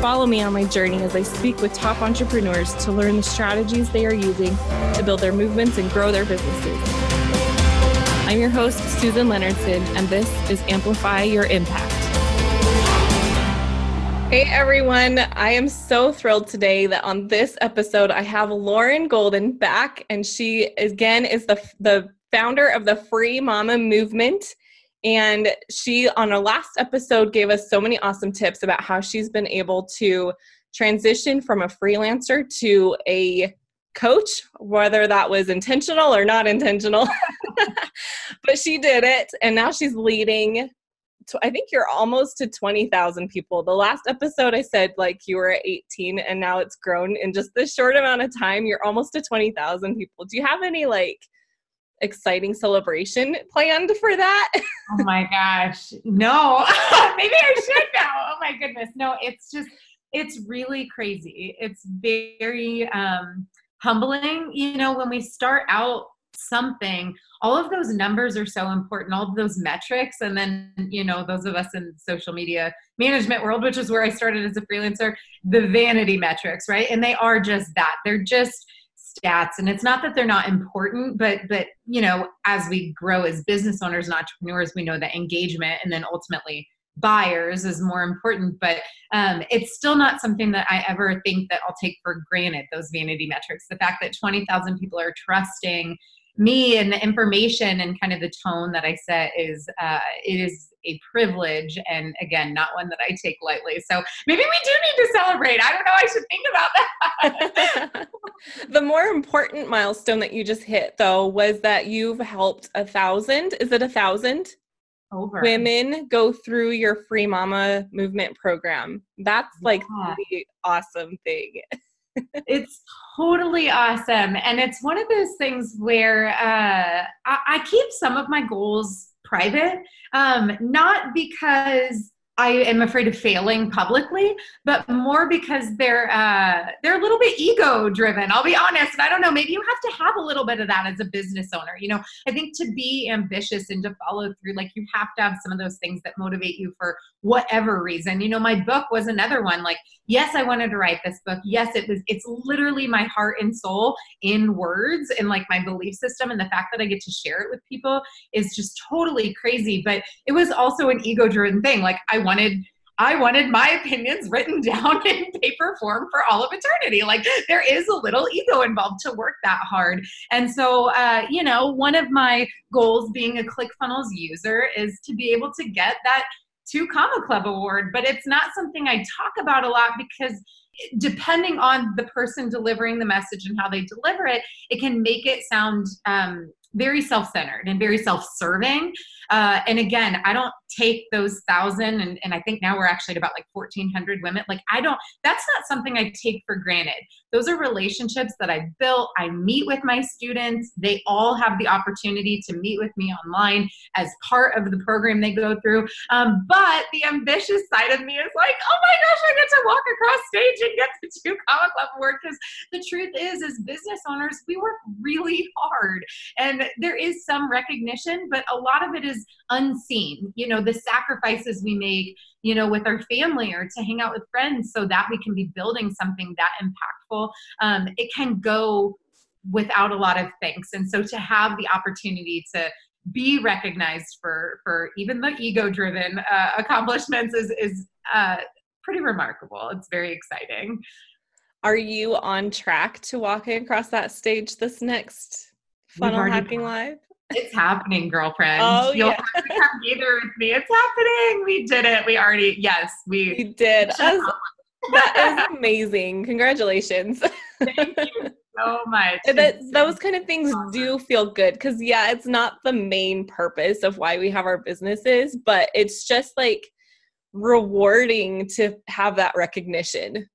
Follow me on my journey as I speak with top entrepreneurs to learn the strategies they are using to build their movements and grow their businesses. I'm your host, Susan Leonardson, and this is Amplify Your Impact. Hey everyone, I am so thrilled today that on this episode I have Lauren Golden back, and she again is the, the founder of the Free Mama Movement. And she, on our last episode, gave us so many awesome tips about how she's been able to transition from a freelancer to a coach, whether that was intentional or not intentional. but she did it, and now she's leading I think you're almost to 20,000 people. The last episode I said like you were at 18 and now it's grown in just this short amount of time. You're almost to 20,000 people. Do you have any like exciting celebration planned for that? oh my gosh. No. Maybe I should now. Oh my goodness. No, it's just it's really crazy. It's very um humbling, you know, when we start out something all of those numbers are so important all of those metrics and then you know those of us in social media management world which is where i started as a freelancer the vanity metrics right and they are just that they're just stats and it's not that they're not important but but you know as we grow as business owners and entrepreneurs we know that engagement and then ultimately buyers is more important but um, it's still not something that i ever think that i'll take for granted those vanity metrics. The fact that 20000 people are trusting me and the information and kind of the tone that I set is uh, it is a privilege and again not one that I take lightly. So maybe we do need to celebrate. I don't know. I should think about that. the more important milestone that you just hit though was that you've helped a thousand. Is it a thousand? Over. Women go through your free mama movement program. That's like yeah. the awesome thing it's totally awesome. And it's one of those things where uh, I, I, keep some of my goals private, um, not because I am afraid of failing publicly, but more because they're uh, they're a little bit ego driven. I'll be honest, and I don't know. Maybe you have to have a little bit of that as a business owner. You know, I think to be ambitious and to follow through, like you have to have some of those things that motivate you for whatever reason. You know, my book was another one. Like, yes, I wanted to write this book. Yes, it was. It's literally my heart and soul in words, and like my belief system, and the fact that I get to share it with people is just totally crazy. But it was also an ego driven thing. Like I wanted I wanted my opinions written down in paper form for all of eternity. Like there is a little ego involved to work that hard. And so, uh, you know, one of my goals being a ClickFunnels user is to be able to get that two comma club award. But it's not something I talk about a lot because depending on the person delivering the message and how they deliver it, it can make it sound um, very self-centered and very self-serving uh, and again i don't take those thousand and, and i think now we're actually at about like 1400 women. Like i don't that's not something i take for granted. Those are relationships that i built. I meet with my students. They all have the opportunity to meet with me online as part of the program they go through. Um, but the ambitious side of me is like oh my gosh i get to walk across stage and get the two comma club award because the truth is as business owners we work really hard. And there is some recognition but a lot of it is unseen. You know the sacrifices we make you know with our family or to hang out with friends so that we can be building something that impactful um, it can go without a lot of thanks. And so to have the opportunity to be recognized for for even the ego driven uh, accomplishments is is uh, pretty remarkable. It's very exciting. Are you on track to walking across that stage this next funnel hacking live it's happening, girlfriend. Oh, You'll yeah. have to come either with me. It's happening. We did it. We already, yes, we, we did. that is amazing. Congratulations. Thank you so much. That, those kind of things do feel good because, yeah, it's not the main purpose of why we have our businesses, but it's just like rewarding to have that recognition.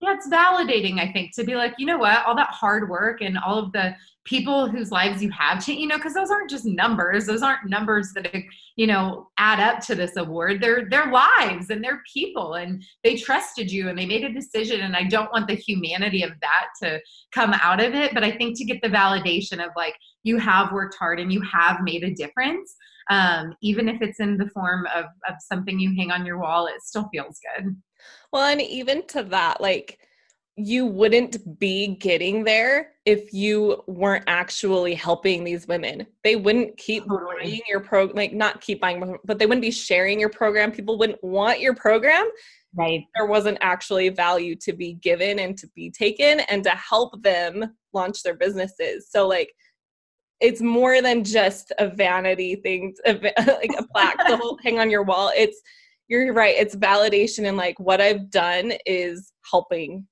Yeah, it's validating, I think, to be like, you know what, all that hard work and all of the people whose lives you have changed, you know, because those aren't just numbers. Those aren't numbers that, you know, add up to this award. They're their lives and they're people and they trusted you and they made a decision. And I don't want the humanity of that to come out of it. But I think to get the validation of like, you have worked hard and you have made a difference. Um, even if it's in the form of, of something you hang on your wall, it still feels good. Well, and even to that, like you wouldn't be getting there if you weren't actually helping these women. They wouldn't keep totally. buying your program, like not keep buying, but they wouldn't be sharing your program. People wouldn't want your program. Right. There wasn't actually value to be given and to be taken and to help them launch their businesses. So, like, it's more than just a vanity thing, like a plaque to hang on your wall. It's you're right. It's validation and like what I've done is helping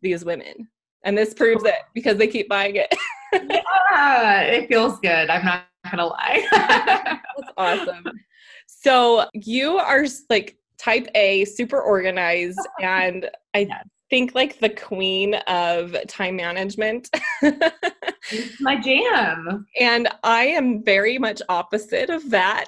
these women. And this proves it because they keep buying it. yeah, it feels good. I'm not gonna lie. That's awesome. So you are like type A, super organized, and I think like the queen of time management. my jam. And I am very much opposite of that.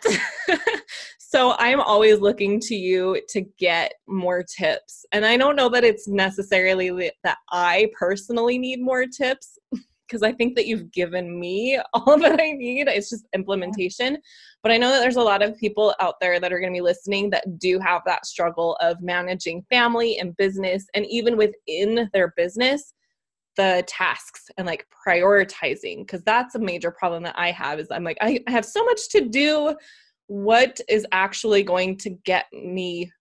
So I'm always looking to you to get more tips. And I don't know that it's necessarily that I personally need more tips because I think that you've given me all that I need. It's just implementation. But I know that there's a lot of people out there that are going to be listening that do have that struggle of managing family and business and even within their business the tasks and like prioritizing because that's a major problem that I have is I'm like I, I have so much to do what is actually going to get me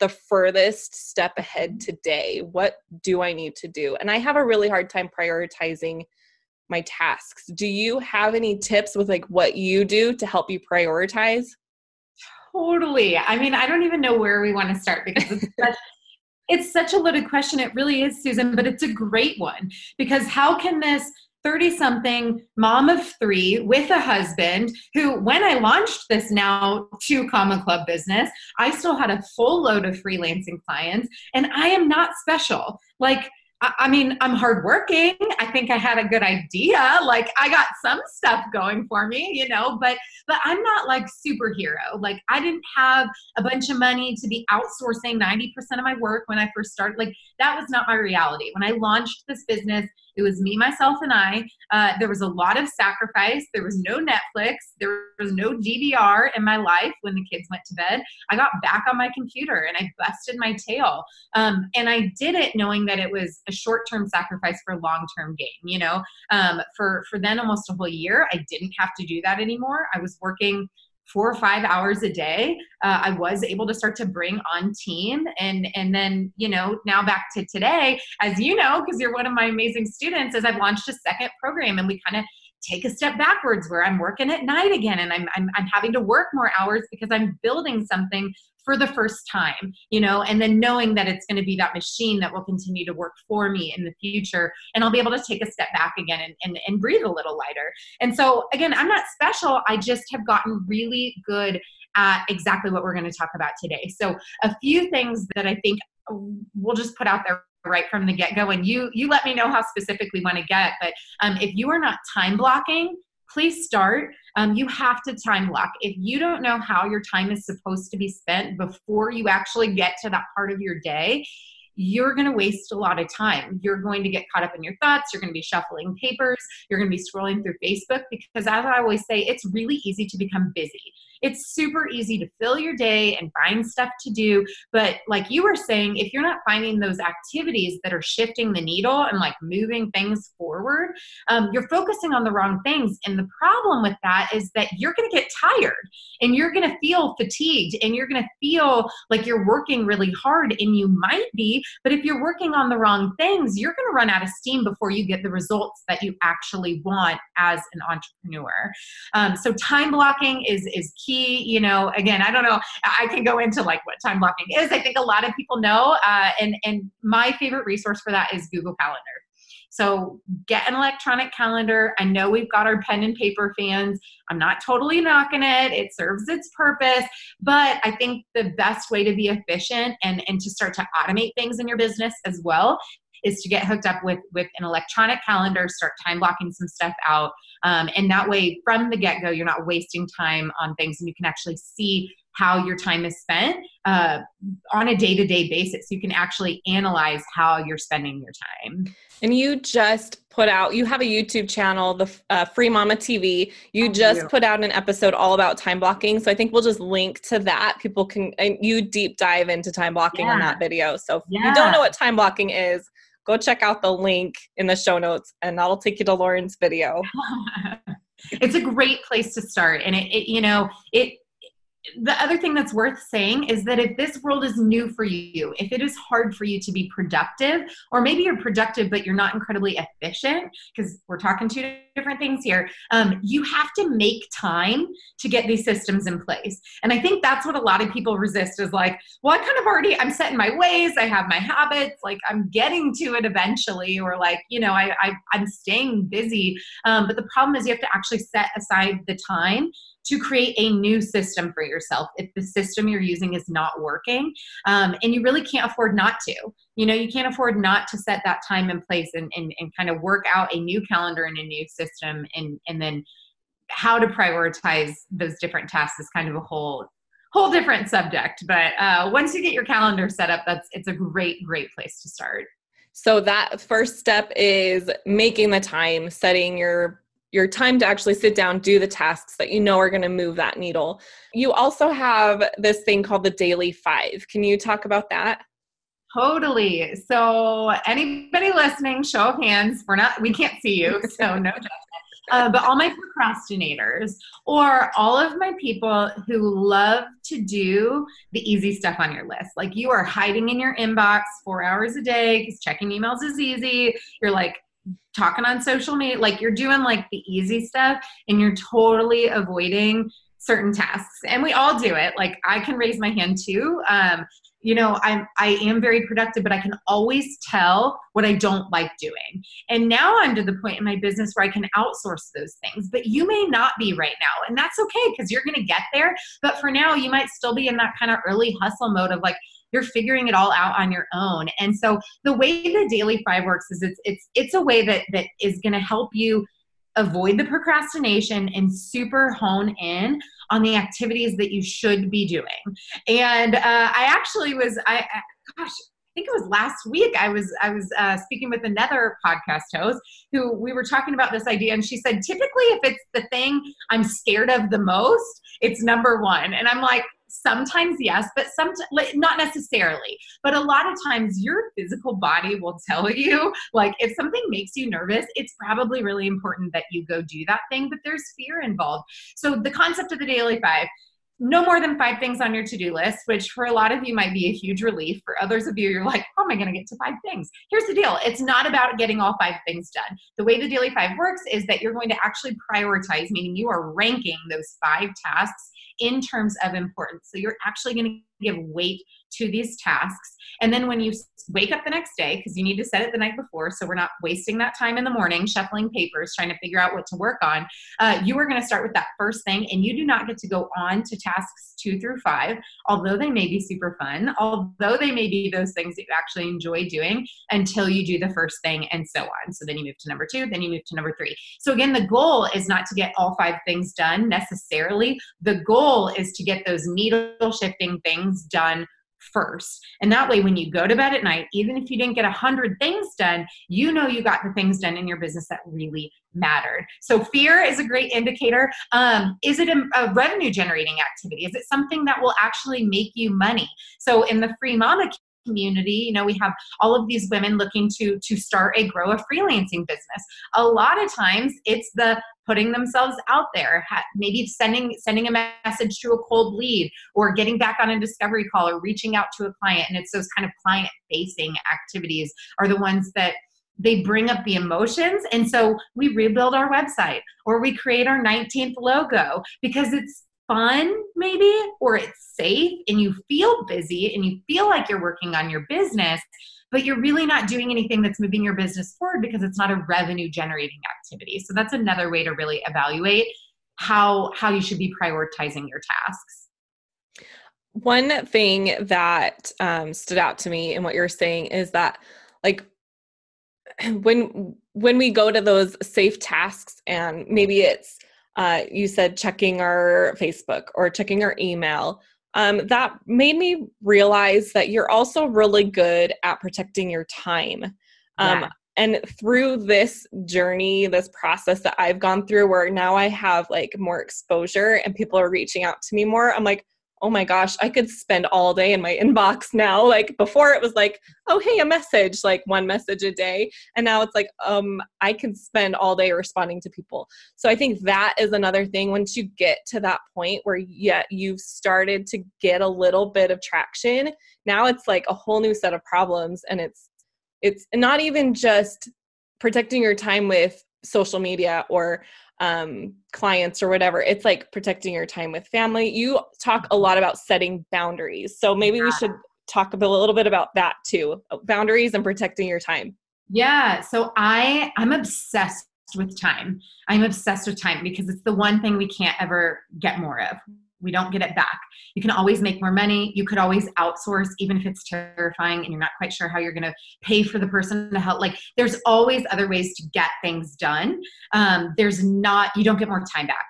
the furthest step ahead mm-hmm. today? What do I need to do? And I have a really hard time prioritizing my tasks. Do you have any tips with like what you do to help you prioritize? Totally. I mean, I don't even know where we want to start because it's such, it's such a loaded question. It really is, Susan, but it's a great one because how can this 30 something mom of three with a husband who when i launched this now two comma club business i still had a full load of freelancing clients and i am not special like I mean, I'm hardworking. I think I had a good idea. Like I got some stuff going for me, you know, but but I'm not like superhero. Like I didn't have a bunch of money to be outsourcing 90% of my work when I first started. Like that was not my reality. When I launched this business, it was me, myself, and I. Uh, there was a lot of sacrifice. There was no Netflix. There was no DVR in my life when the kids went to bed. I got back on my computer and I busted my tail. Um, and I did it knowing that it was a short-term sacrifice for a long-term gain. You know, um, for for then almost a whole year, I didn't have to do that anymore. I was working four or five hours a day uh, i was able to start to bring on team. And and then you know now back to today as you know because you're one of my amazing students as i've launched a second program and we kind of take a step backwards where i'm working at night again and I'm, I'm i'm having to work more hours because i'm building something for the first time, you know, and then knowing that it's going to be that machine that will continue to work for me in the future. And I'll be able to take a step back again and, and, and breathe a little lighter. And so, again, I'm not special. I just have gotten really good at exactly what we're going to talk about today. So, a few things that I think we'll just put out there right from the get-go and you you let me know how specific we want to get but um, if you are not time blocking please start. Um, you have to time block. If you don't know how your time is supposed to be spent before you actually get to that part of your day, you're going to waste a lot of time. You're going to get caught up in your thoughts. You're going to be shuffling papers. You're going to be scrolling through Facebook because, as I always say, it's really easy to become busy. It's super easy to fill your day and find stuff to do. But like you were saying, if you're not finding those activities that are shifting the needle and like moving things forward, um, you're focusing on the wrong things. And the problem with that is that you're going to get tired and you're going to feel fatigued and you're going to feel like you're working really hard and you might be. But if you're working on the wrong things, you're going to run out of steam before you get the results that you actually want as an entrepreneur. Um, so time blocking is, is key you know again i don't know i can go into like what time blocking is i think a lot of people know uh, and and my favorite resource for that is google calendar So get an electronic calendar. I know we've got our pen and paper fans. I'm not totally knocking it. It serves its purpose, but I think the best way to be efficient and and to start to automate things in your business as well is to get hooked up with with an electronic calendar start time blocking some stuff out. Um, and that way from the get-go you're not wasting time on things and you can actually see how your time is spent uh, on a day-to-day basis. You can actually analyze how you're spending your time. And you just put out you have a youtube channel the uh, free mama tv you just you. put out an episode all about time blocking. So i think we'll just link to that. People can and you deep dive into time blocking yeah. on that video. So if yeah. you don't know what time blocking is go check out the link in the show notes and that'll take you to Lauren's video. it's a great place to start. And it, it you know, it the other thing that's worth saying is that if this world is new for you, if it is hard for you to be productive, or maybe you're productive but you're not incredibly efficient, because we're talking two different things here, um, you have to make time to get these systems in place. And I think that's what a lot of people resist is like, well, I kind of already, I'm set in my ways, I have my habits, like I'm getting to it eventually, or like, you know, I, I, am staying busy. Um, but the problem is you have to actually set aside the time to create a new system for yourself if the system you're using is not working. Um, and you really can't afford not to. You know, you can't afford not to set that time in place and, and, and kind of work out a new calendar and a new system and, and then how to prioritize those different tasks is kind of a whole whole different subject but uh, once you get your calendar set up that's it's a great great place to start so that first step is making the time setting your your time to actually sit down, do the tasks that you know are going to move that needle. You also have this thing called the Daily Five. Can you talk about that? Totally. So, anybody listening, show of hands. We're not, we can't see you, so no judgment. Uh, but all my procrastinators or all of my people who love to do the easy stuff on your list. Like you are hiding in your inbox four hours a day because checking emails is easy. You're like, talking on social media like you're doing like the easy stuff and you're totally avoiding certain tasks and we all do it like i can raise my hand too um, you know i'm i am very productive but i can always tell what i don't like doing. And now i'm to the point in my business where i can outsource those things but you may not be right now and that's okay because you're going to get there. But for now you might still be in that kind of early hustle mode of like you're figuring it all out on your own. And so the way the daily five works is it's it's it's a way that that is going to help you avoid the procrastination and super hone in on the activities that you should be doing. And uh, i actually was i, I gosh I think it was last week I was I was uh, speaking with another podcast host who we were talking about this idea and she said typically if it's the thing I'm scared of the most it's number one. And I'm like sometimes yes but some not necessarily. But a lot of times your physical body will tell you like if something makes you nervous it's probably really important that you go do that thing but there's fear involved. So the concept of the daily five no more than five things on your to-do list which for a lot of you might be a huge relief. For others of you you're like how am i going to get to five things? Here's the deal. It's not about getting all five things done. The way the daily five works is that you're going to actually prioritize meaning you are ranking those five tasks in terms of importance. So you're actually going to give weight to these tasks. And then when you wake up the next day, because you need to set it the night before, so we're not wasting that time in the morning shuffling papers, trying to figure out what to work on, uh, you are going to start with that first thing. And you do not get to go on to tasks two through five, although they may be super fun, although they may be those things that you actually enjoy doing until you do the first thing and so on. So then you move to number two, then you move to number three. So again, the goal is not to get all five things done necessarily. The goal is to get those needle shifting things done first. And that way, when you go to bed at night, even if you didn't get a hundred things done, you know you got the things done in your business that really mattered. So fear is a great indicator. Um, is it a, a revenue generating activity? Is it something that will actually make you money? So in the free mama community. You know we have all of these women looking to to start a grow a freelancing business. A lot of times it's the putting themselves out there maybe sending sending a message to a cold lead or getting back on a discovery call or reaching out to a client. And it's those kind of client facing activities are the ones that they bring up the emotions. And so we rebuild our website or we create our 19th logo because it's fun maybe or it's safe and you feel busy and you feel like you're working on your business but you're really not doing anything that's moving your business forward because it's not a revenue generating activity. So that's another way to really evaluate how how you should be prioritizing your tasks. One thing that um, stood out to me in what you're saying is that like when when we go to those safe tasks and maybe it's uh, you said checking our facebook or checking our email um, that made me realize that you're also really good at protecting your time um, yeah. and through this journey this process that i've gone through where now i have like more exposure and people are reaching out to me more i'm like oh my gosh, I could spend all day in my inbox now. Like before it was like, oh hey, a message, like one message a day. And now it's like, um, I can spend all day responding to people. So I think that is another thing. Once you get to that point where yeah, you've started to get a little bit of traction, now it's like a whole new set of problems. And it's it's not even just protecting your time with social media or um, clients or whatever. It's like protecting your time with family. You talk a lot about setting boundaries. So maybe yeah. we should talk a little bit about that too boundaries and protecting your time. Yeah. So I, I'm obsessed with time. I'm obsessed with time because it's the one thing we can't ever get more of we don't get it back. You can always make more money. You could always outsource, even if it's terrifying and you're not quite sure how you're going to pay for the person to help. Like, there's always other ways to get things done. Um, there's not, you don't get more time back.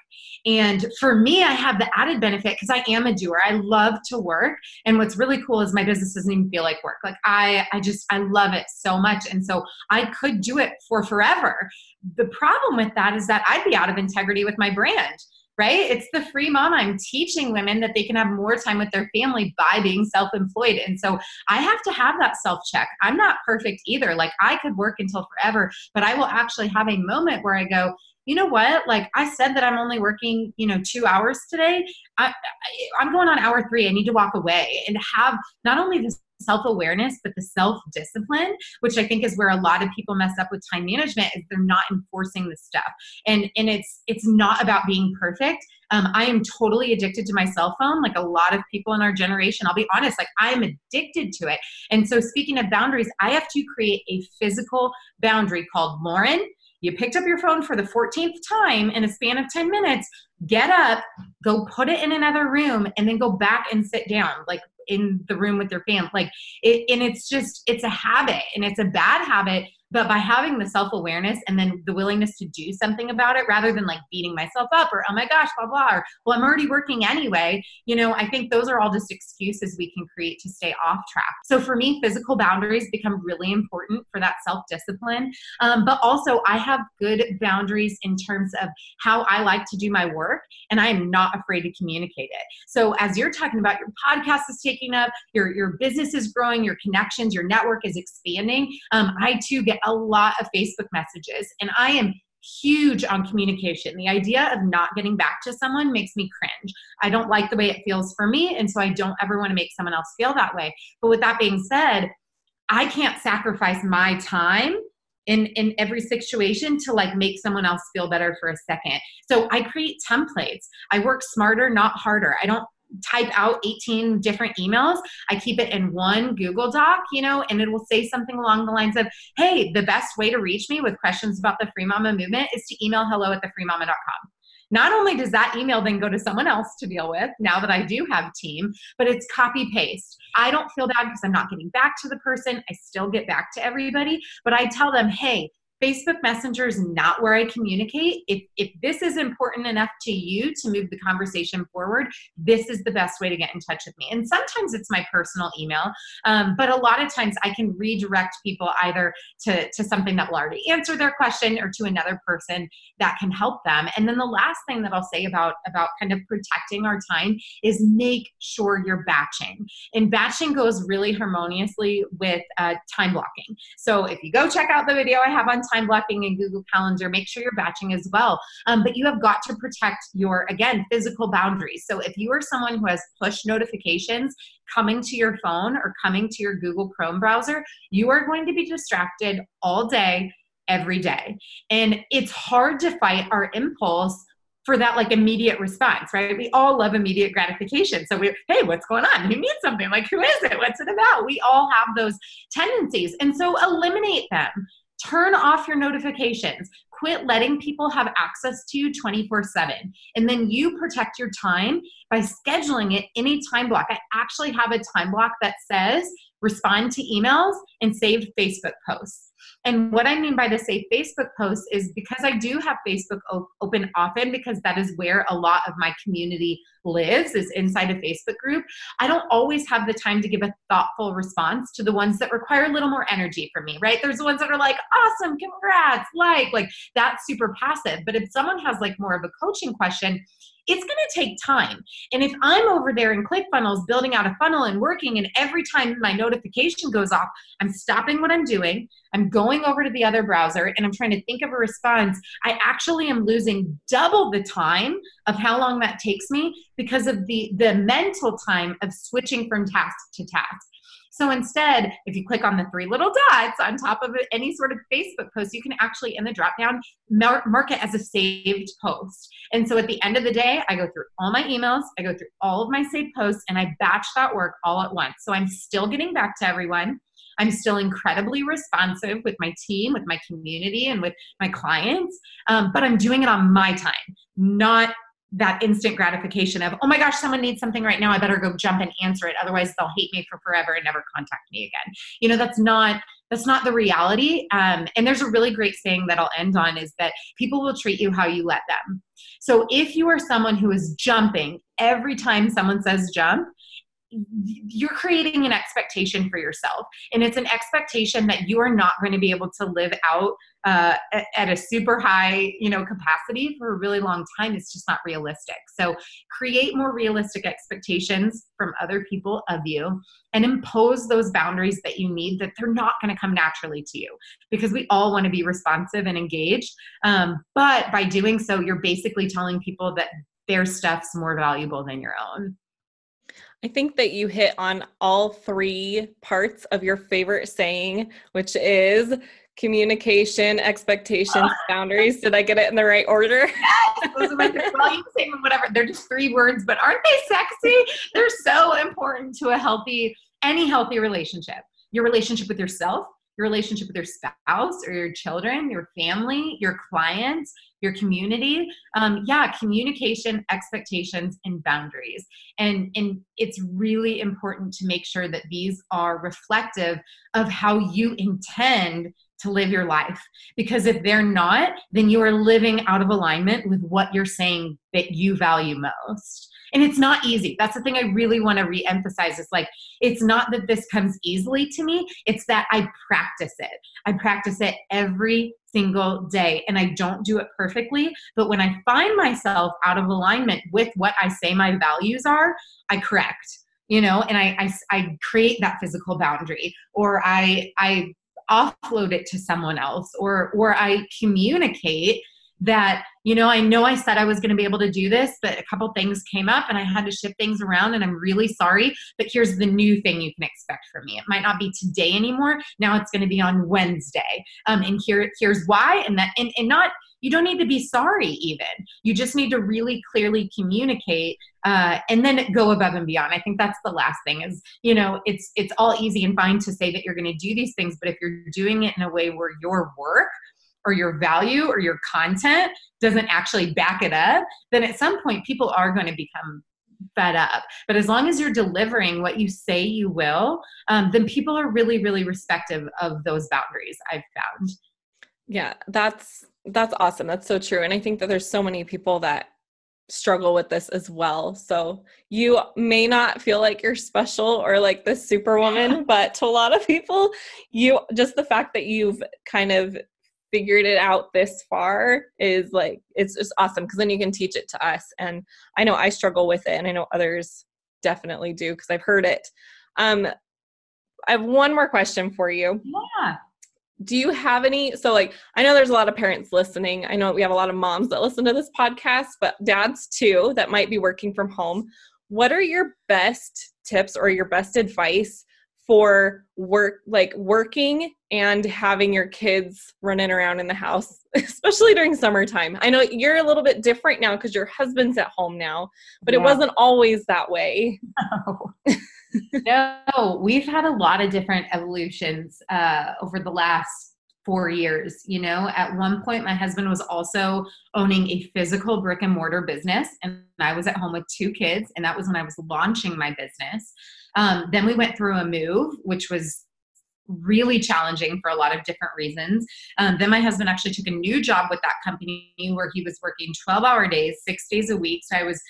And for me, I have the added benefit because I am a doer. I love to work. And what's really cool is my business doesn't even feel like work. Like I, I just, I love it so much. And so I could do it for forever. The problem with that is that I'd be out of integrity with my brand right? It's the free mom. I'm teaching women that they can have more time with their family by being self employed. And so I have to have that self check. I'm not perfect either. Like I could work until forever, but I will actually have a moment where I go, you know what? Like I said that I'm only working, you know, two hours today. I, am going on hour three. I need to walk away and have not only this self awareness, but the self discipline, which I think is where a lot of people mess up with time management, is they're not enforcing the stuff. And and it's it's not about being perfect. Um, I am totally addicted to my cell phone, like a lot of people in our generation. I'll be honest, like I'm addicted to it. And so, speaking of boundaries, I have to create a physical boundary called Lauren. You picked up your phone for the 14th time in a span of 10 minutes. Get up, go put it in another room, and then go back and sit down. Like in the room with their family like it and it's just it's a habit and it's a bad habit but by having the self-awareness and then the willingness to do something about it rather than like beating myself up or oh my gosh blah blah or well i'm already working anyway you know i think those are all just excuses we can create to stay off track. So for me physical boundaries become really important for that self-discipline. Um, but also i have good boundaries in terms of how i like to do my work and i am not afraid to communicate it. So as you're talking about your podcast is taking up your your business is growing your connections your network is expanding um, i too get a lot of Facebook messages, and I am huge on communication. The idea of not getting back to someone makes me cringe. I don't like the way it feels for me, and so I don't ever want to make someone else feel that way. But with that being said, I can't sacrifice my time in in every situation to like make someone else feel better for a second. So I create templates. I work smarter, not harder. I don't type out 18 different emails. I keep it in one Google Doc, you know, and it will say something along the lines of, hey, the best way to reach me with questions about the Free Mama movement is to email hello at thefreemama.com. Not only does that email then go to someone else to deal with now that I do have team, but it's copy paste. I don't feel bad because I'm not getting back to the person. I still get back to everybody, but I tell them, hey, Facebook Messenger is not where I communicate. If, if this is important enough to you to move the conversation forward, this is the best way to get in touch with me. And sometimes it's my personal email, um, but a lot of times I can redirect people either to, to something that will already answer their question or to another person that can help them. And then the last thing that I'll say about, about kind of protecting our time is make sure you're batching. And batching goes really harmoniously with uh, time blocking. So if you go check out the video I have on time blocking in Google Calendar. Make sure you're batching as well. Um, but you have got to protect your, again, physical boundaries. So if you are someone who has push notifications coming to your phone or coming to your Google Chrome browser, you are going to be distracted all day, every day. And it's hard to fight our impulse for that like immediate response, right? We all love immediate gratification. So we, hey, what's going on? Who needs something? Like, who is it? What's it about? We all have those tendencies. And so eliminate them. Turn off your notifications. Quit letting people have access to you 24 7. And then you protect your time by scheduling it in a time block. I actually have a time block that says respond to emails and save Facebook posts. And what I mean by the save Facebook posts is because I do have Facebook op- open often because that is where a lot of my community lives is inside a Facebook group. I don't always have the time to give a thoughtful response to the ones that require a little more energy from me, right? There's the ones that are like, awesome, congrats, like, like that's super passive. But if someone has like more of a coaching question, it's going to take time. And if I'm over there in ClickFunnels building out a funnel and working, and every time my notification goes off, I'm stopping what I'm doing, I'm going over to the other browser, and I'm trying to think of a response, I actually am losing double the time of how long that takes me because of the, the mental time of switching from task to task. So instead, if you click on the three little dots on top of any sort of Facebook post, you can actually in the drop down mark it as a saved post. And so at the end of the day, I go through all my emails, I go through all of my saved posts, and I batch that work all at once. So I'm still getting back to everyone. I'm still incredibly responsive with my team, with my community, and with my clients, um, but I'm doing it on my time, not that instant gratification of oh my gosh someone needs something right now i better go jump and answer it otherwise they'll hate me for forever and never contact me again. You know that's not that's not the reality um, and there's a really great saying that i'll end on is that people will treat you how you let them. So if you are someone who is jumping every time someone says jump you're creating an expectation for yourself. And it's an expectation that you are not going to be able to live out uh, at a super high you know capacity for a really long time. It's just not realistic. So create more realistic expectations from other people of you and impose those boundaries that you need that they're not going to come naturally to you because we all want to be responsive and engaged. Um, but by doing so you're basically telling people that their stuff's more valuable than your own I think that you hit on all three parts of your favorite saying, which is communication, expectations, ah. boundaries. Did I get it in the right order? Yes, those are my well, you say whatever. They're just three words, but aren't they sexy? They're so important to a healthy, any healthy relationship. Your relationship with yourself, your relationship with your spouse or your children, your family, your clients, your community. Um, yeah, communication, expectations, and boundaries. And, and it's really important to make sure that these are reflective of how you intend to live your life. Because if they're not, then you are living out of alignment with what you're saying that you value most and it's not easy. That's the thing i really want to re-emphasize is like it's not that this comes easily to me it's that i practice it. I practice it every single day and i don't do it perfectly but when i find myself out of alignment with what i say my values are i correct you know and I, I i create that physical boundary or i i offload it to someone else or or i communicate that you know i know i said i was going to be able to do this but a couple things came up and i had to shift things around and i'm really sorry but here's the new thing you can expect from me. It might not be today anymore. Now it's going to be on wednesday. Um, and here here's why and that and, and not you don't need to be sorry even. You just need to really clearly communicate uh, and then go above and beyond. I think that's the last thing is you know it's it's all easy and fine to say that you're going to do these things but if you're doing it in a way where your work or your value or your content doesn't actually back it up, then at some point people are going to become fed up. But as long as you're delivering what you say you will, um, then people are really, really respective of those boundaries. I've found. Yeah, that's that's awesome. That's so true. And I think that there's so many people that struggle with this as well. So you may not feel like you're special or like the superwoman, but to a lot of people, you just the fact that you've kind of figured it out this far is like it's just awesome because then you can teach it to us and i know i struggle with it and i know others definitely do because i've heard it. Um i have one more question for you. Yeah. Do you have any so like i know there's a lot of parents listening i know we have a lot of moms that listen to this podcast but dads too that might be working from home. What are your best tips or your best advice for work like working and having your kids running around in the house especially during summertime i know you're a little bit different now because your husband's at home now but yeah. it wasn't always that way no. no we've had a lot of different evolutions uh, over the last four years. You know, at one point, my husband was also owning a physical brick and mortar business, and I was at home with two kids, and that was when I was launching my business. Um, then we went through a move, which was really challenging for a lot of different reasons. Um, then my husband actually took a new job with that company where he was working 12 hour days, six days a week. So I was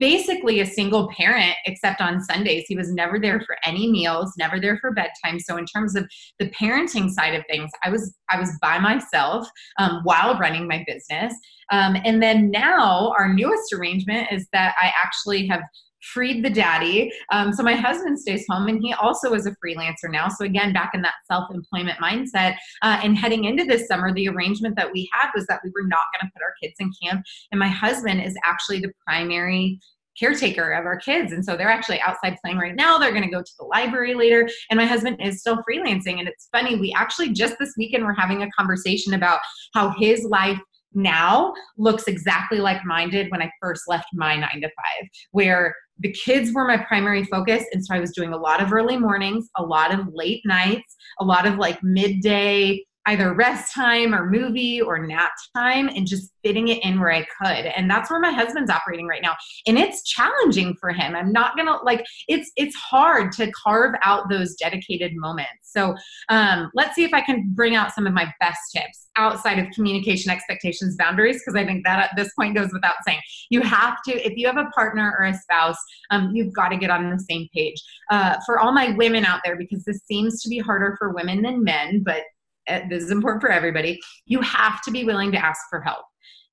basically a single parent except on Sundays. He was never there for any meals, never there for bedtime. So in terms of the parenting side of things, I was I was by myself um, while running my business. Um, and then now our newest arrangement is that I actually have freed the daddy. Um, so my husband stays home and he also is a freelancer now. So again, back in that self-employment mindset. Uh, and heading into this summer, the arrangement that we had was that we were not going to put our kids in camp. And my husband is actually the primary caretaker of our kids. And so they're actually outside playing right now. They're going to go to the library later. And my husband is still freelancing. And it's funny, we actually just this weekend were having a conversation about how his life now looks exactly like mine did when I first left my nine to five, where the kids were my primary focus. And so I was doing a lot of early mornings, a lot of late nights, a lot of like midday either rest time or movie or nap time and just fitting it in where I could. And that's where my husband's operating right now. And it's challenging for him. I'm not going to like it's it's hard to carve out those dedicated moments. So, um let's see if I can bring out some of my best tips outside of communication expectations boundaries because I think that at this point goes without saying. You have to if you have a partner or a spouse, um you've got to get on the same page. Uh for all my women out there because this seems to be harder for women than men, but Eh, this is important for everybody. You have to be willing to ask for help.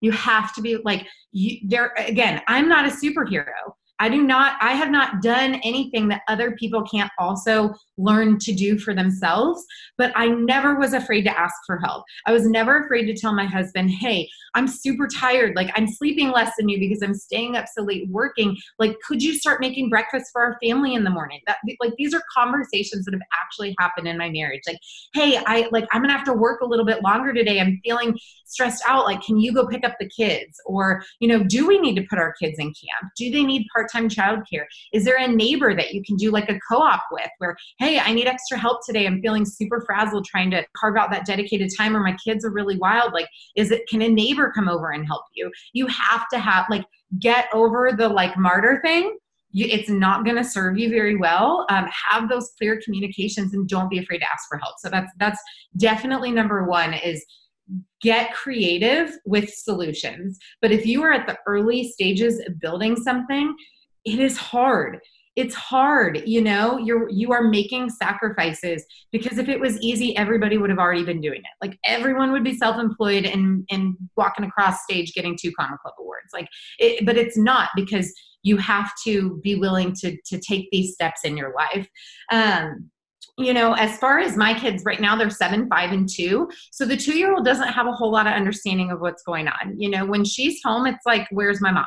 You have to be like you there again i'm not a superhero I do not, I have not done anything that other people can't also learn to do for themselves, but I never was afraid to ask for help. I was never afraid to tell my husband, hey, I'm super tired. Like, I'm sleeping less than you because I'm staying up so late working. Like, could you start making breakfast for our family in the morning? That, like, these are conversations that have actually happened in my marriage. Like, hey, I, like, I'm gonna have to work a little bit longer today. I'm feeling stressed out. Like, can you go pick up the kids? Or, you know, do we need to put our kids in camp? Do they need part part-time childcare? Is there a neighbor that you can do like a co-op with where, hey, I need extra help today. I'm feeling super frazzled trying to carve out that dedicated time or my kids are really wild. Like, is it can a neighbor come over and help you? You have to have like get over the like martyr thing. You, it's not going to serve you very well. Um, have those clear communications and don't be afraid to ask for help. So that's that's definitely number one is get creative with solutions. But if you are at the early stages of building something, it is hard. It's hard you know? You're you are making sacrifices because if it was easy everybody would have already been doing it. Like everyone would be self-employed and and walking across stage getting two comma club awards. Like it, but it's not because you have to be willing to to take these steps in your life. Um you know, as far as my kids right now, they're seven, five, and two. So the two year old doesn't have a whole lot of understanding of what's going on. You know, when she's home, it's like, where's my mom?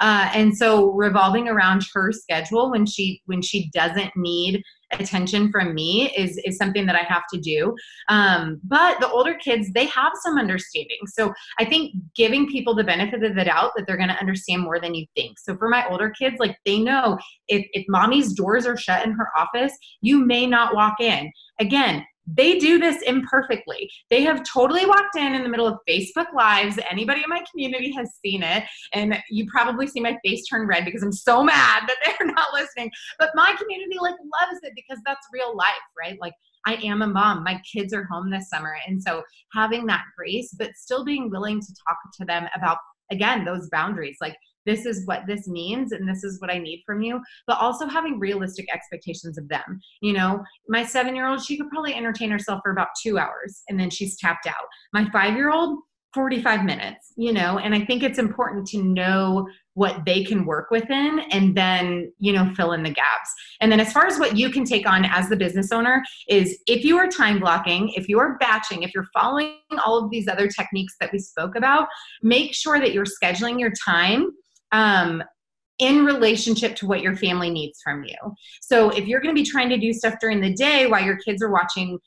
Uh, and so revolving around her schedule when she when she doesn't need attention from me is is something that I have to do. Um, but the older kids, they have some understanding. So I think giving people the benefit of the doubt that they're going to understand more than you think. So for my older kids, like they know if if mommy's doors are shut in her office, you may not walk in. Again, they do this imperfectly. They have totally walked in in the middle of Facebook Lives. Anybody in my community has seen it. And you probably see my face turn red because I'm so mad that they're not listening. But my community like loves it because that's real life, right? Like I am a mom. My kids are home this summer. And so having that grace, but still being willing to talk to them about, again, those boundaries. Like this is what this means and this is what I need from you, but also having realistic expectations of them. You know, my seven year old, she could probably entertain herself for about two hours and then she's tapped out. My five year old, 45 minutes, you know, and I think it's important to know what they can work within and then, you know, fill in the gaps. And then as far as what you can take on as the business owner is if you are time blocking, if you are batching, if you're following all of these other techniques that we spoke about, make sure that you're scheduling your time um, in relationship to what your family needs from you. So if you're going to be trying to do stuff during the day while your kids are watching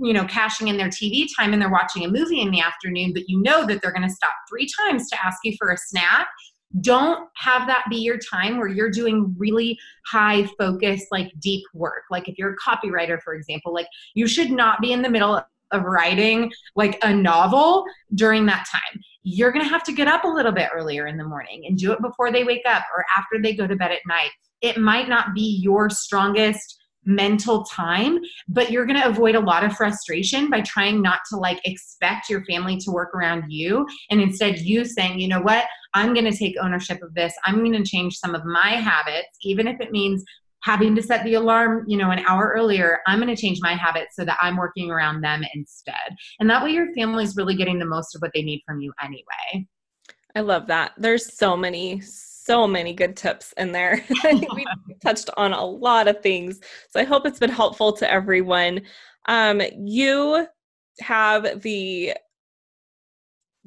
you know cashing in their tv time and they're watching a movie in the afternoon but you know that they're going to stop three times to ask you for a snack don't have that be your time where you're doing really high focus like deep work like if you're a copywriter for example like you should not be in the middle of writing like a novel during that time you're going to have to get up a little bit earlier in the morning and do it before they wake up or after they go to bed at night. It might not be your strongest mental time but you're going to avoid a lot of frustration by trying not to like expect your family to work around you and instead you saying you know what? I'm going to take ownership of this. I'm going to change some of my habits even if it means having to set the alarm you know an hour earlier i'm going to change my habits so that i'm working around them instead and that way your family's really getting the most of what they need from you anyway i love that there's so many so many good tips in there. we touched on a lot of things. So I hope it's been helpful to everyone. Um, you have the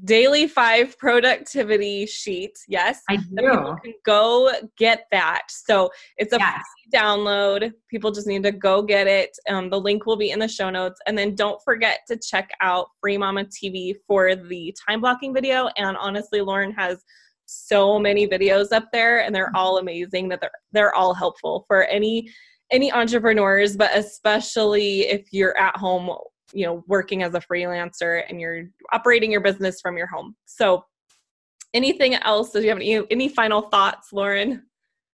daily five productivity sheet. Yes, I do. Go get that. So it's a yes. download. People just need to go get it. Um, the link will be in the show notes. And then don't forget to check out Free Mama TV for the time blocking video. And honestly, Lauren has so many videos up there and they're all amazing that they're they're all helpful for any any entrepreneurs but especially if you're at home you know working as a freelancer and you're operating your business from your home. So anything else? Do you have any any final thoughts lauren?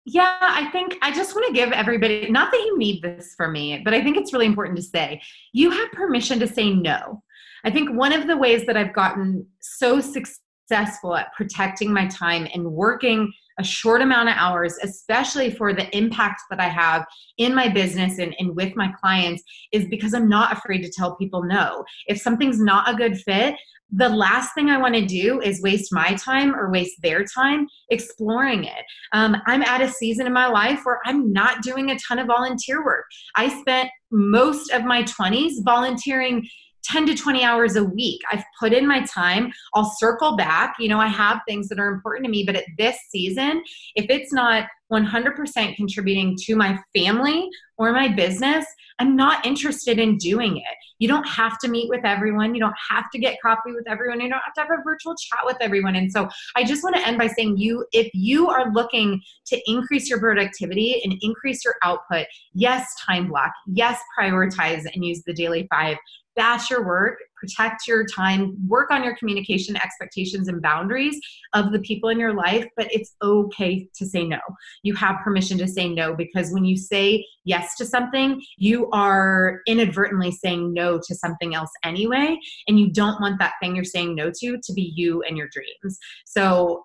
Yeah, I think I just want to give everybody, not that you need this for me, but I think it's really important to say you have permission to say no. I think one of the ways that I've gotten so successful at protecting my time and working a short amount of hours, especially for the impact that I have in my business and, and with my clients, is because I'm not afraid to tell people no. If something's not a good fit, the last thing I want to do is waste my time or waste their time exploring it. Um, I'm at a season in my life where I'm not doing a ton of volunteer work. I spent most of my 20s volunteering 10 to 20 hours a week. I've put in my time. I'll circle back. You know, I have things that are important to me, but at this season, if it's not 100% contributing to my family or my business, I'm not interested in doing it. You don't have to meet with everyone. You don't have to get coffee with everyone. You don't have to have a virtual chat with everyone. And so I just want to end by saying you if you are looking to increase your productivity and increase your output, yes, time block. Yes, prioritize and use the daily 5 batch your work, protect your time, work on your communication expectations and boundaries of the people in your life, but it's okay to say no. You have permission to say no because when you say yes to something, you are inadvertently saying no to something else anyway, and you don't want that thing you're saying no to to be you and your dreams. So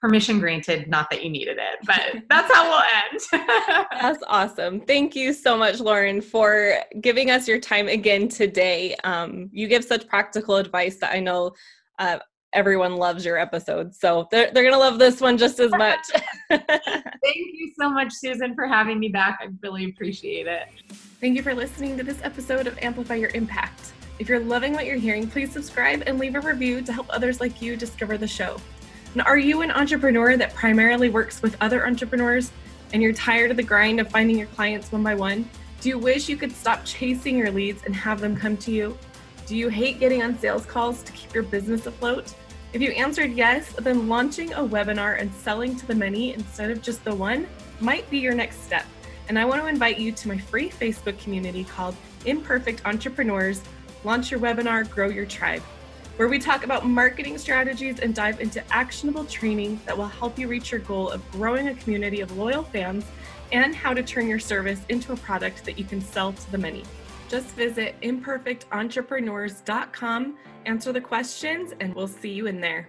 permission granted not that you needed it but that's how we'll end. That's awesome. Thank you so much lauren for giving us your time again today. Um, you give such practical advice that i know uh, everyone loves your episodes so they're, they're gonna love this one just as much. Thank you so much susan for having me back. I really appreciate it. Thank you for listening to this episode of amplify your impact. If you're loving what you're hearing please subscribe and leave a review to help others like you discover the show. And are you an entrepreneur that primarily works with other entrepreneurs and you're tired of the grind of finding your clients one by one? Do you wish you could stop chasing your leads and have them come to you? Do you hate getting on sales calls to keep your business afloat? If you answered yes, then launching a webinar and selling to the many instead of just the one might be your next step. And I want to invite you to my free Facebook community called Imperfect Entrepreneurs Launch Your Webinar, Grow Your Tribe where we talk about marketing strategies and dive into actionable training that will help you reach your goal of growing a community of loyal fans and how to turn your service into a product that you can sell to the many. Just visit imperfectentrepreneurs.com, answer the questions, and we'll see you in there.